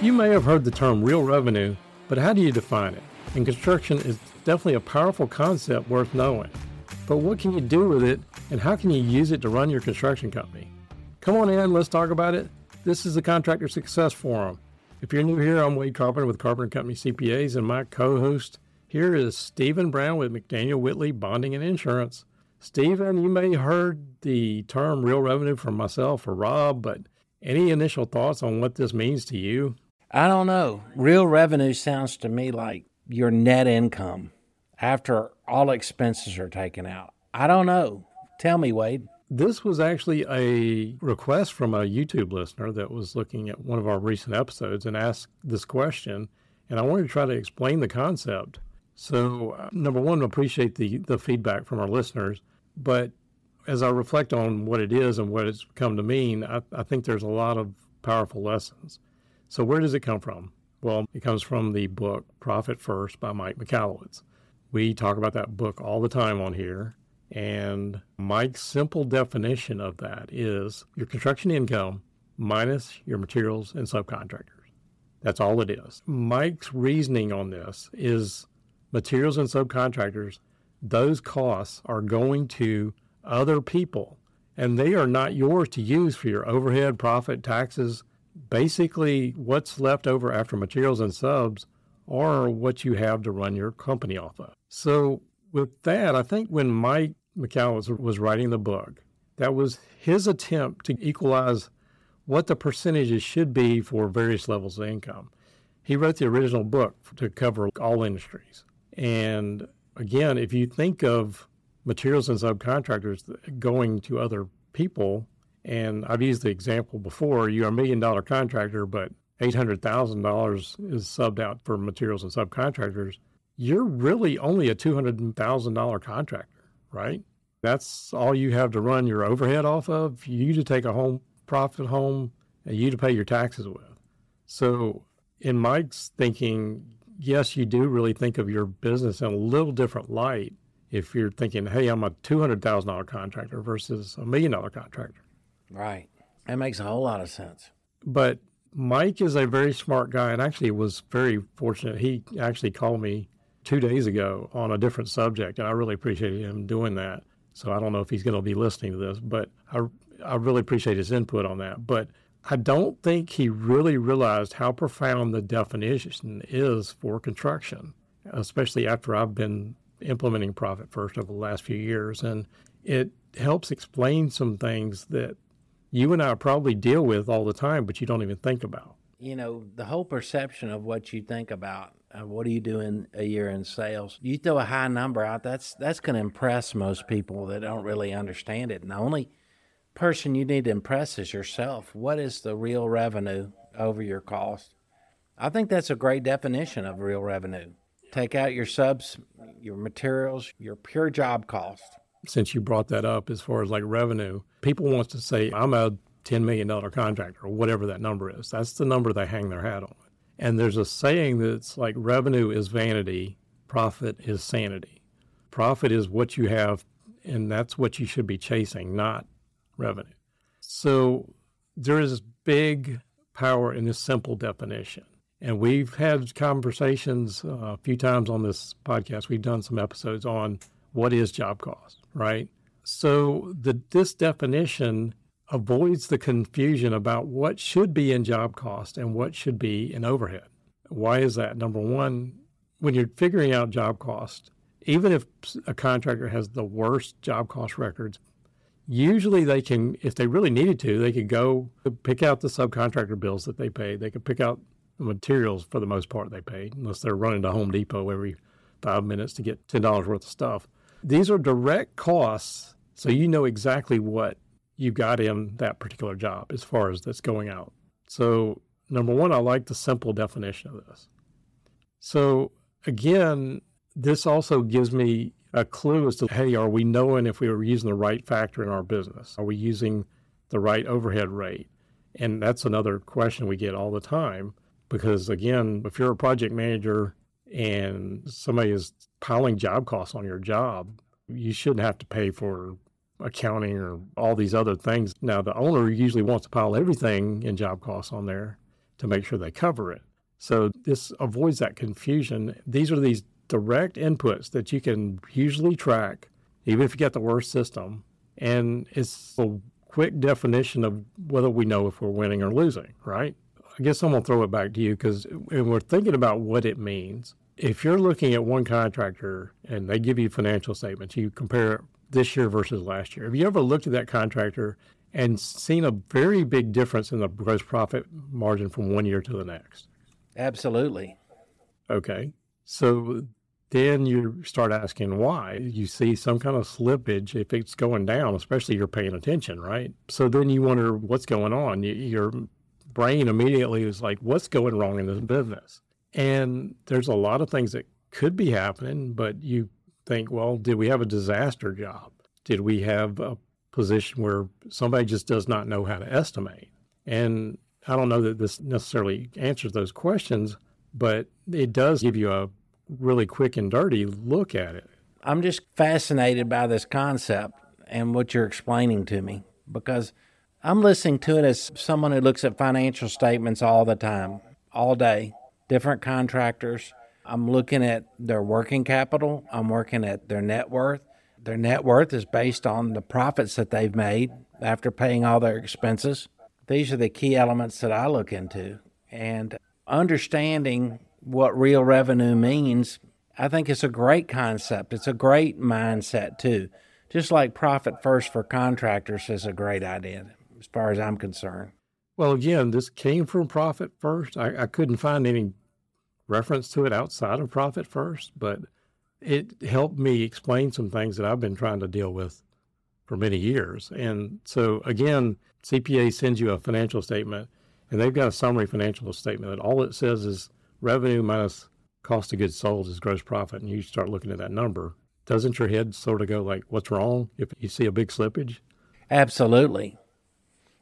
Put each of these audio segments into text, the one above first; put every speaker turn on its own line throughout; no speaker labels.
You may have heard the term real revenue, but how do you define it? In construction, it's definitely a powerful concept worth knowing. But what can you do with it, and how can you use it to run your construction company? Come on in, let's talk about it. This is the Contractor Success Forum. If you're new here, I'm Wade Carpenter with Carpenter Company CPAs, and my co host here is Stephen Brown with McDaniel Whitley Bonding and Insurance. Stephen, you may have heard the term real revenue from myself or Rob, but any initial thoughts on what this means to you?
I don't know. Real revenue sounds to me like your net income after all expenses are taken out. I don't know. Tell me, Wade.
This was actually a request from a YouTube listener that was looking at one of our recent episodes and asked this question. And I wanted to try to explain the concept. So, uh, number one, appreciate the, the feedback from our listeners. But as I reflect on what it is and what it's come to mean, I, I think there's a lot of powerful lessons. So, where does it come from? Well, it comes from the book Profit First by Mike Michalowicz. We talk about that book all the time on here. And Mike's simple definition of that is your construction income minus your materials and subcontractors. That's all it is. Mike's reasoning on this is materials and subcontractors, those costs are going to other people and they are not yours to use for your overhead, profit, taxes, basically what's left over after materials and subs are what you have to run your company off of. So with that, I think when Mike Michalowicz, was writing the book, that was his attempt to equalize what the percentages should be for various levels of income. He wrote the original book to cover all industries. And again, if you think of materials and subcontractors going to other people, and I've used the example before. You're a million dollar contractor, but $800,000 is subbed out for materials and subcontractors. You're really only a $200,000 contractor, right? That's all you have to run your overhead off of, you to take a home profit home, and you to pay your taxes with. So, in Mike's thinking, yes, you do really think of your business in a little different light if you're thinking, hey, I'm a $200,000 contractor versus a million dollar contractor.
Right. That makes a whole lot of sense.
But Mike is a very smart guy and actually was very fortunate. He actually called me two days ago on a different subject, and I really appreciated him doing that. So I don't know if he's going to be listening to this, but I, I really appreciate his input on that. But I don't think he really realized how profound the definition is for construction, especially after I've been implementing Profit First over the last few years. And it helps explain some things that you and I probably deal with all the time, but you don't even think about.
You know, the whole perception of what you think about. Uh, what are you doing a year in sales? You throw a high number out, that's that's going to impress most people that don't really understand it. And the only person you need to impress is yourself. What is the real revenue over your cost? I think that's a great definition of real revenue. Take out your subs, your materials, your pure job cost
since you brought that up as far as like revenue, people want to say, I'm a $10 million contractor or whatever that number is. That's the number they hang their hat on. And there's a saying that's like revenue is vanity, profit is sanity. Profit is what you have, and that's what you should be chasing, not revenue. So there is big power in this simple definition. And we've had conversations uh, a few times on this podcast. We've done some episodes on what is job cost, right? So the, this definition avoids the confusion about what should be in job cost and what should be in overhead. Why is that? Number one, when you're figuring out job cost, even if a contractor has the worst job cost records, usually they can, if they really needed to, they could go pick out the subcontractor bills that they pay. They could pick out the materials for the most part they paid, unless they're running to Home Depot every five minutes to get $10 worth of stuff. These are direct costs, so you know exactly what you got in that particular job as far as that's going out. So, number one, I like the simple definition of this. So, again, this also gives me a clue as to hey, are we knowing if we are using the right factor in our business? Are we using the right overhead rate? And that's another question we get all the time because, again, if you're a project manager and somebody is piling job costs on your job, you shouldn't have to pay for accounting or all these other things. Now, the owner usually wants to pile everything in job costs on there to make sure they cover it. So this avoids that confusion. These are these direct inputs that you can usually track, even if you get the worst system. And it's a quick definition of whether we know if we're winning or losing, right? I guess I'm going to throw it back to you because when we're thinking about what it means, if you're looking at one contractor and they give you financial statements, you compare this year versus last year. Have you ever looked at that contractor and seen a very big difference in the gross profit margin from one year to the next?
Absolutely.
Okay. So then you start asking why. You see some kind of slippage if it's going down, especially you're paying attention, right? So then you wonder what's going on. Your brain immediately is like, what's going wrong in this business? And there's a lot of things that could be happening, but you think, well, did we have a disaster job? Did we have a position where somebody just does not know how to estimate? And I don't know that this necessarily answers those questions, but it does give you a really quick and dirty look at it.
I'm just fascinated by this concept and what you're explaining to me because I'm listening to it as someone who looks at financial statements all the time, all day, different contractors. I'm looking at their working capital, I'm working at their net worth. Their net worth is based on the profits that they've made after paying all their expenses. These are the key elements that I look into. And understanding what real revenue means, I think it's a great concept. It's a great mindset, too. Just like profit first for contractors is a great idea, as far as I'm concerned.
Well, again, this came from profit first. I, I couldn't find any reference to it outside of profit first, but it helped me explain some things that I've been trying to deal with for many years. And so, again, CPA sends you a financial statement, and they've got a summary financial statement that all it says is revenue minus cost of goods sold is gross profit, and you start looking at that number, doesn't your head sort of go like, "What's wrong?" If you see a big slippage.
Absolutely.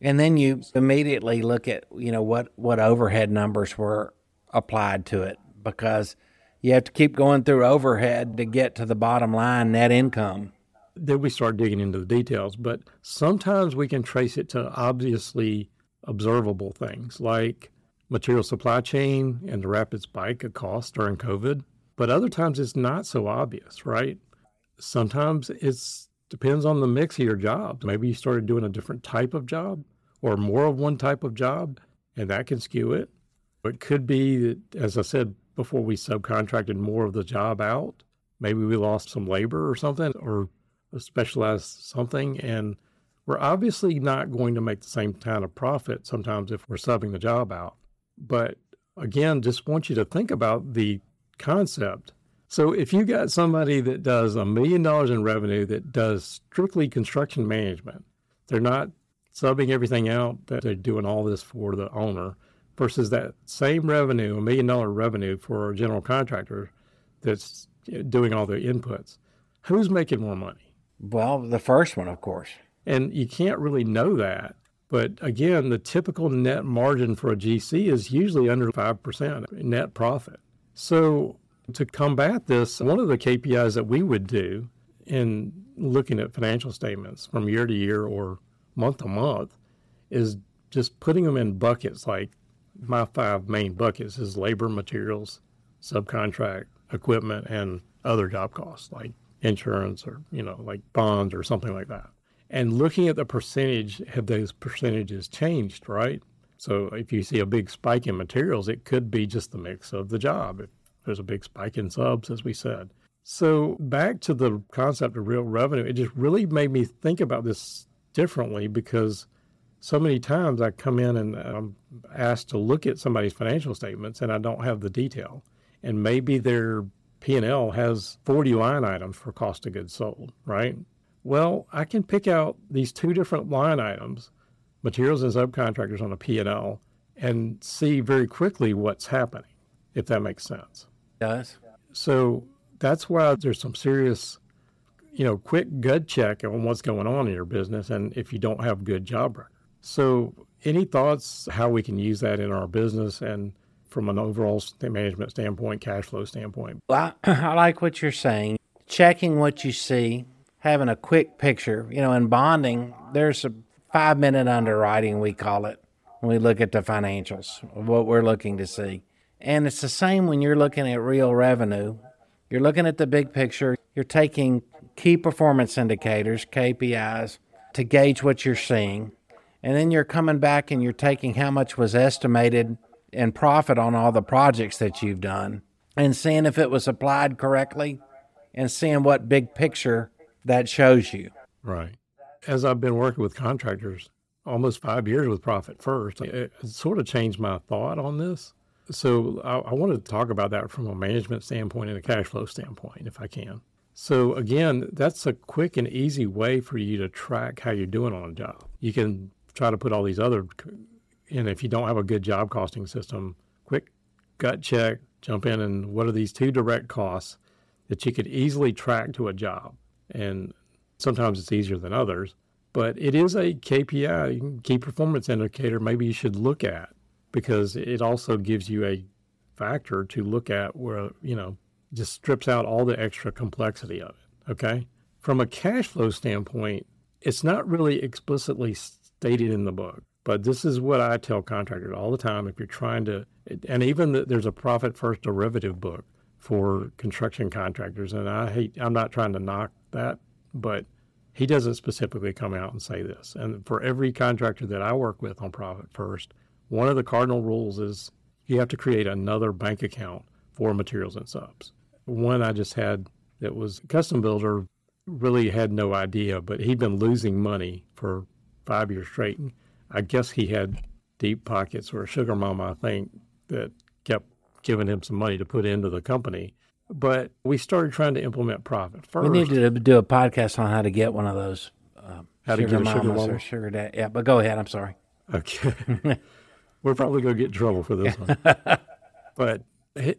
And then you immediately look at you know what what overhead numbers were applied to it because you have to keep going through overhead to get to the bottom line net income.
Then we start digging into the details, but sometimes we can trace it to obviously observable things like material supply chain and the rapid spike of cost during COVID. But other times it's not so obvious, right? Sometimes it's depends on the mix of your jobs. Maybe you started doing a different type of job or more of one type of job, and that can skew it. It could be that, as I said before, we subcontracted more of the job out. Maybe we lost some labor or something, or a specialized something, and we're obviously not going to make the same kind of profit sometimes if we're subbing the job out. But again, just want you to think about the concept. So if you got somebody that does a million dollars in revenue that does strictly construction management, they're not subbing everything out, that they're doing all this for the owner, versus that same revenue, a million dollar revenue for a general contractor that's doing all the inputs. Who's making more money?
Well, the first one, of course.
And you can't really know that but again, the typical net margin for a GC is usually under 5% net profit. So, to combat this, one of the KPIs that we would do in looking at financial statements from year to year or month to month is just putting them in buckets like my five main buckets is labor, materials, subcontract, equipment, and other job costs like insurance or, you know, like bonds or something like that and looking at the percentage, have those percentages changed, right? So if you see a big spike in materials, it could be just the mix of the job. If there's a big spike in subs, as we said. So back to the concept of real revenue, it just really made me think about this differently because so many times I come in and I'm asked to look at somebody's financial statements and I don't have the detail. And maybe their P&L has 40 line items for cost of goods sold, right? Well, I can pick out these two different line items, materials and subcontractors on a P&L, and see very quickly what's happening, if that makes sense.
Does.
So that's why there's some serious, you know, quick gut check on what's going on in your business and if you don't have good job record. So any thoughts how we can use that in our business and from an overall management standpoint, cash flow standpoint?
Well, I like what you're saying. Checking what you see, having a quick picture. You know, in bonding, there's a five minute underwriting, we call it. when we look at the financials, what we're looking to see. And it's the same when you're looking at real revenue. You're looking at the big picture. You're taking key performance indicators, KPIs, to gauge what you're seeing. And then you're coming back and you're taking how much was estimated in profit on all the projects that you've done and seeing if it was applied correctly and seeing what big picture that shows you.
Right. As I've been working with contractors almost five years with Profit First, it, sort of changed my thought on this. So I, I wanted to talk about that from a management standpoint and a cash flow standpoint, if I can. So again, that's a quick and easy way for you to track how you're doing on a job. You can try to put all these other, and if you don't have a good job costing system, quick gut check, jump in and what are these two direct costs that you could easily track to a job. And sometimes it's easier than others, but it is a KPI, key performance indicator, maybe you should look at because it also gives you a factor to look at where, you know, just strips out all the extra complexity of it. Okay. From a cash flow standpoint, it's not really explicitly stated in the book, but this is what I tell contractors all the time. If you're trying to, and even the, there's a profit first derivative book for construction contractors, and I hate, I'm not trying to knock that, but he doesn't specifically come out and say this. And for every contractor that I work with on Profit First, one of the cardinal rules is you have to create another bank account for materials and subs one I just had that was custom builder really had no idea, but he'd been losing money for five years straight. And I guess he had deep pockets or a sugar mama, I think, that kept giving him some money to put into the company. But we started trying to implement profit first.
We need to do a podcast on how to get one of those.
Uh, how to get a sugar mama
or sugar dad. Yeah, but go ahead. I'm sorry.
Okay. We're probably going to get in trouble for this one. but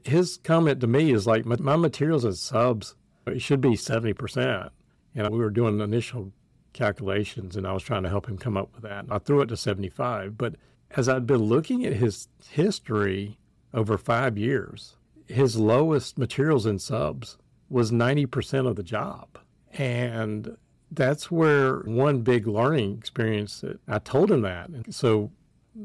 his comment to me is like, my materials and subs, it should be 70%. And we were doing initial calculations and I was trying to help him come up with that. And I threw it to 75. But as I'd been looking at his history over five years, his lowest materials and subs was 90% of the job. And that's where one big learning experience that I told him that. And so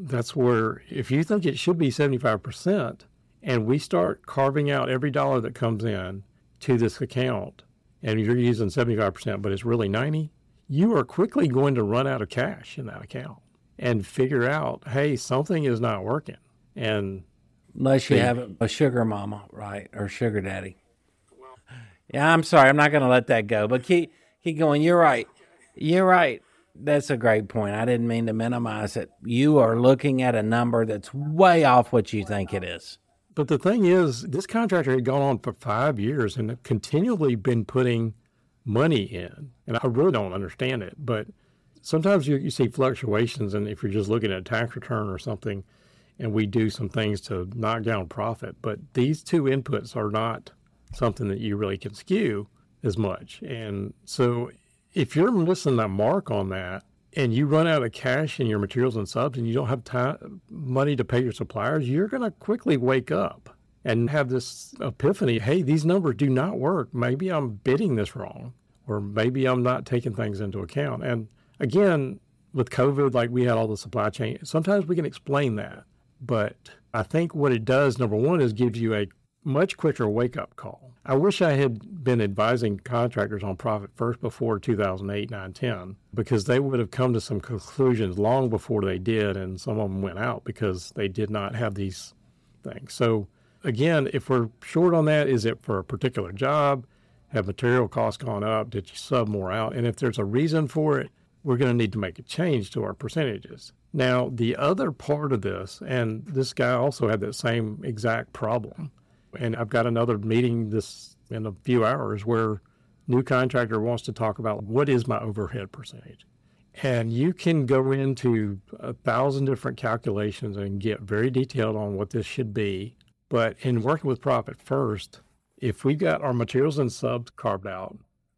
that's where if you think it should be 75%, and we start carving out every dollar that comes in to this account, and you're using 75%, but it's really 90, you are quickly going to run out of cash in that account and figure out, hey, something is not working. And
unless you have a sugar mama, right, or sugar daddy. Yeah, I'm sorry, I'm not going to let that go, but keep keep going. You're right. You're right. That's a great point. I didn't mean to minimize it. You are looking at a number that's way off what you think it is.
But the thing is, this contractor had gone on for five years and continually been putting money in. And I really don't understand it. But sometimes you, you see fluctuations. And if you're just looking at a tax return or something, and we do some things to knock down profit, but these two inputs are not something that you really can skew as much. And so if you're missing that mark on that, and you run out of cash in your materials and subs and you don't have time, money to pay your suppliers, you're going to quickly wake up and have this epiphany hey, these numbers do not work. Maybe I'm bidding this wrong, or maybe I'm not taking things into account. And again, with COVID, like we had all the supply chain, sometimes we can explain that. But I think what it does, number one, is gives you a much quicker wake up call. I wish I had been advising contractors on profit first before 2008, 9, 10, because they would have come to some conclusions long before they did, and some of them went out because they did not have these things. So, again, if we're short on that, is it for a particular job? Have material costs gone up? Did you sub more out? And if there's a reason for it, we're going to need to make a change to our percentages. Now, the other part of this, and this guy also had that same exact problem and I've got another meeting this in a few hours where new contractor wants to talk about what is my overhead percentage. And you can go into a thousand different calculations and get very detailed on what this should be. But in working with profit first, if we've got our materials and subs carved out,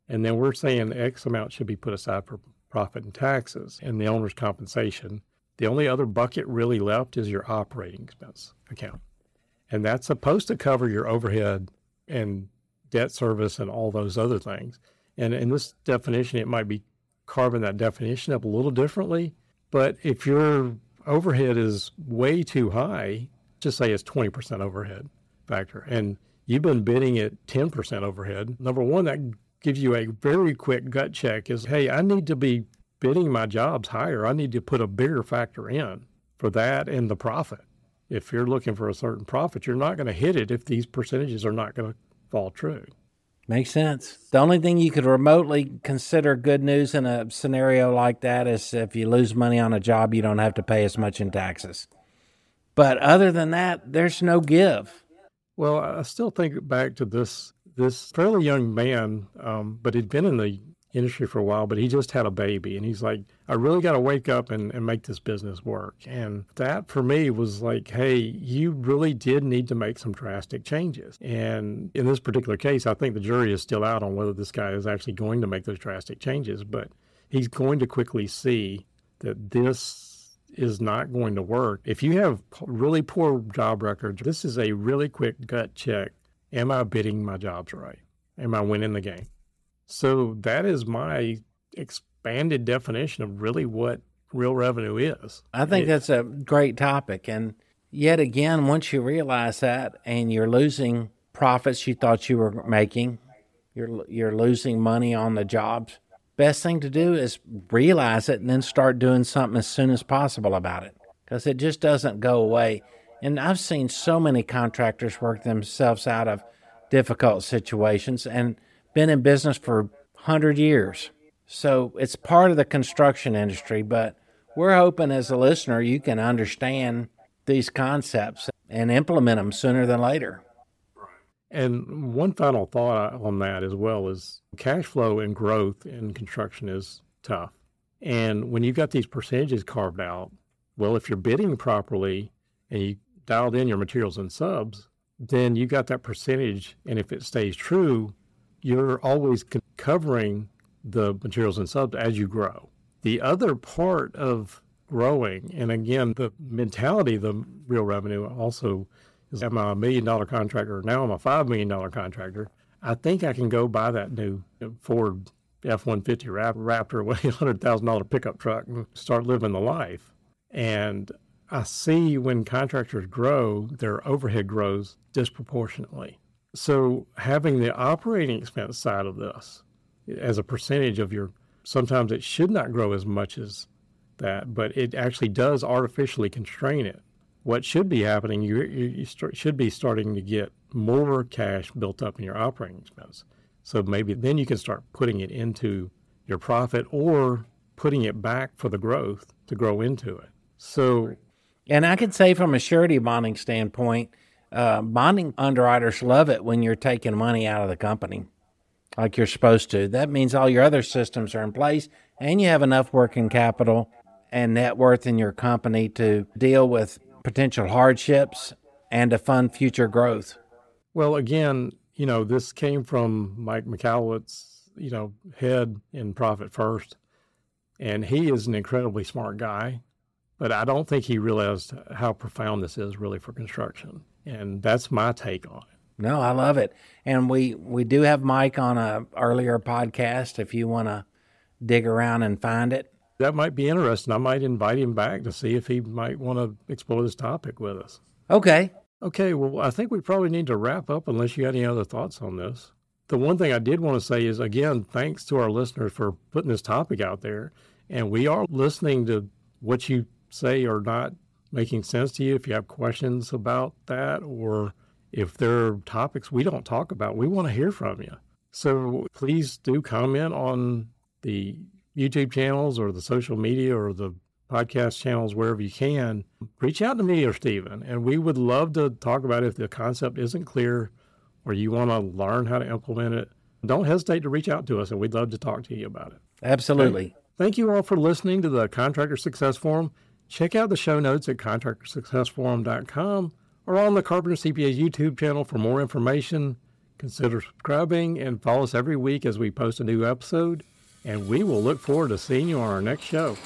and then we're saying X amount should be put aside for profit and taxes and the owner's compensation, the only other bucket really left is your operating expense account and that's supposed to cover your overhead and debt service and all those other things. And in this definition, it might be carving that definition up a little differently. But if you're overhead is way too high, just say it's 20% overhead factor, and you've been bidding at 10% overhead, number one, that gives you a very quick gut check is, hey, I need to be bidding my jobs higher. I need to put a bigger factor in for that and the profit. If you're looking for a certain profit, you're not going to hit it if these percentages are not going to fall true.
Makes sense. The only thing you could remotely consider good news in a scenario like that is if you lose money on a job, you don't have to pay as much in taxes. But other than that, there's no give.
Well, I still think back to this this fairly young man, um, but he'd been in the industry for a while, but he just had a baby. And he's like, I really got to wake up and, and make this business work. And that for me was like, hey, you really did need to make some drastic changes. And in this particular case, I think the jury is still out on whether this guy is actually going to make those drastic changes, but he's going to quickly see that this is not going to work. If you have really poor job records, this is a really quick gut check. Am I bidding my jobs right? Am I winning the game? So that is my expanded definition of really what real revenue is.
I think it, that's a great topic. And yet again, once you realize that and you're losing profits you thought you were making, you're you're losing money on the jobs. Best thing to do is realize it and then start doing something as soon as possible about it because it just doesn't go away. And I've seen so many contractors work themselves out of difficult situations and been in business for 100 years. So it's part of the construction industry, but we're hoping as a listener you can understand these concepts and implement them sooner than later.
And one final thought uh, on that as well is cash flow and growth in construction is tough. And when you've got these percentages carved out, well, if you're bidding properly and you dialed in your materials and subs, then you got that percentage. And if it stays true, you're always covering the materials and subs as you grow. The other part of growing, and again, the mentality the real revenue also is am I a million dollar contractor? Now I'm a $5 million contractor. I think I can go buy that new Ford F 150 Raptor with a $100,000 pickup truck and start living the life. And I see when contractors grow, their overhead grows disproportionately. So having the operating expense side of this as a percentage of your, sometimes it should not grow as much as that, but it actually does artificially constrain it. What should be happening, you, you, you start, should be starting to get more cash built up in your operating expense. So maybe then you can start putting it into your profit or putting it back for the growth to grow into it. So,
and I could say from a surety bonding standpoint, uh, bonding underwriters love it when you're taking money out of the company like you're supposed to. That means all your other systems are in place and you have enough working capital and net worth in your company to deal with potential hardships and to fund future growth.
Well, again, you know, this came from Mike Michalowicz, you know, head in Profit First. And he is an incredibly smart guy, but I don't think he realized how profound this is really for construction. And that's my take on it.
No, I love it. And we we do have Mike on a earlier podcast if you want to dig around and find it.
That might be interesting. I might invite him back to see if he might want to explore this topic with us.
Okay.
Okay, well, I think we probably need to wrap up unless you got any other thoughts on this. The one thing I did want to say is again, thanks to our listeners for putting this topic out there. And we are listening to what you say or not making sense to you. If you have questions about that, or if there are topics we don't talk about, we want to hear from you. So please do comment on the YouTube channels or the social media or the podcast channels wherever you can. Reach out to me or Stephen, and we would love to talk about it if the concept isn't clear or you want to learn how to implement it. Don't hesitate to reach out to us, and we'd love to talk to you about it.
Absolutely.
Thank you all for listening to the Contractor Success Forum. Check out the show notes at contractorsuccessforum.com or on the Carpenter CPA YouTube channel for more information. Consider subscribing and follow us every week as we post a new episode. And we will look forward to seeing you on our next show.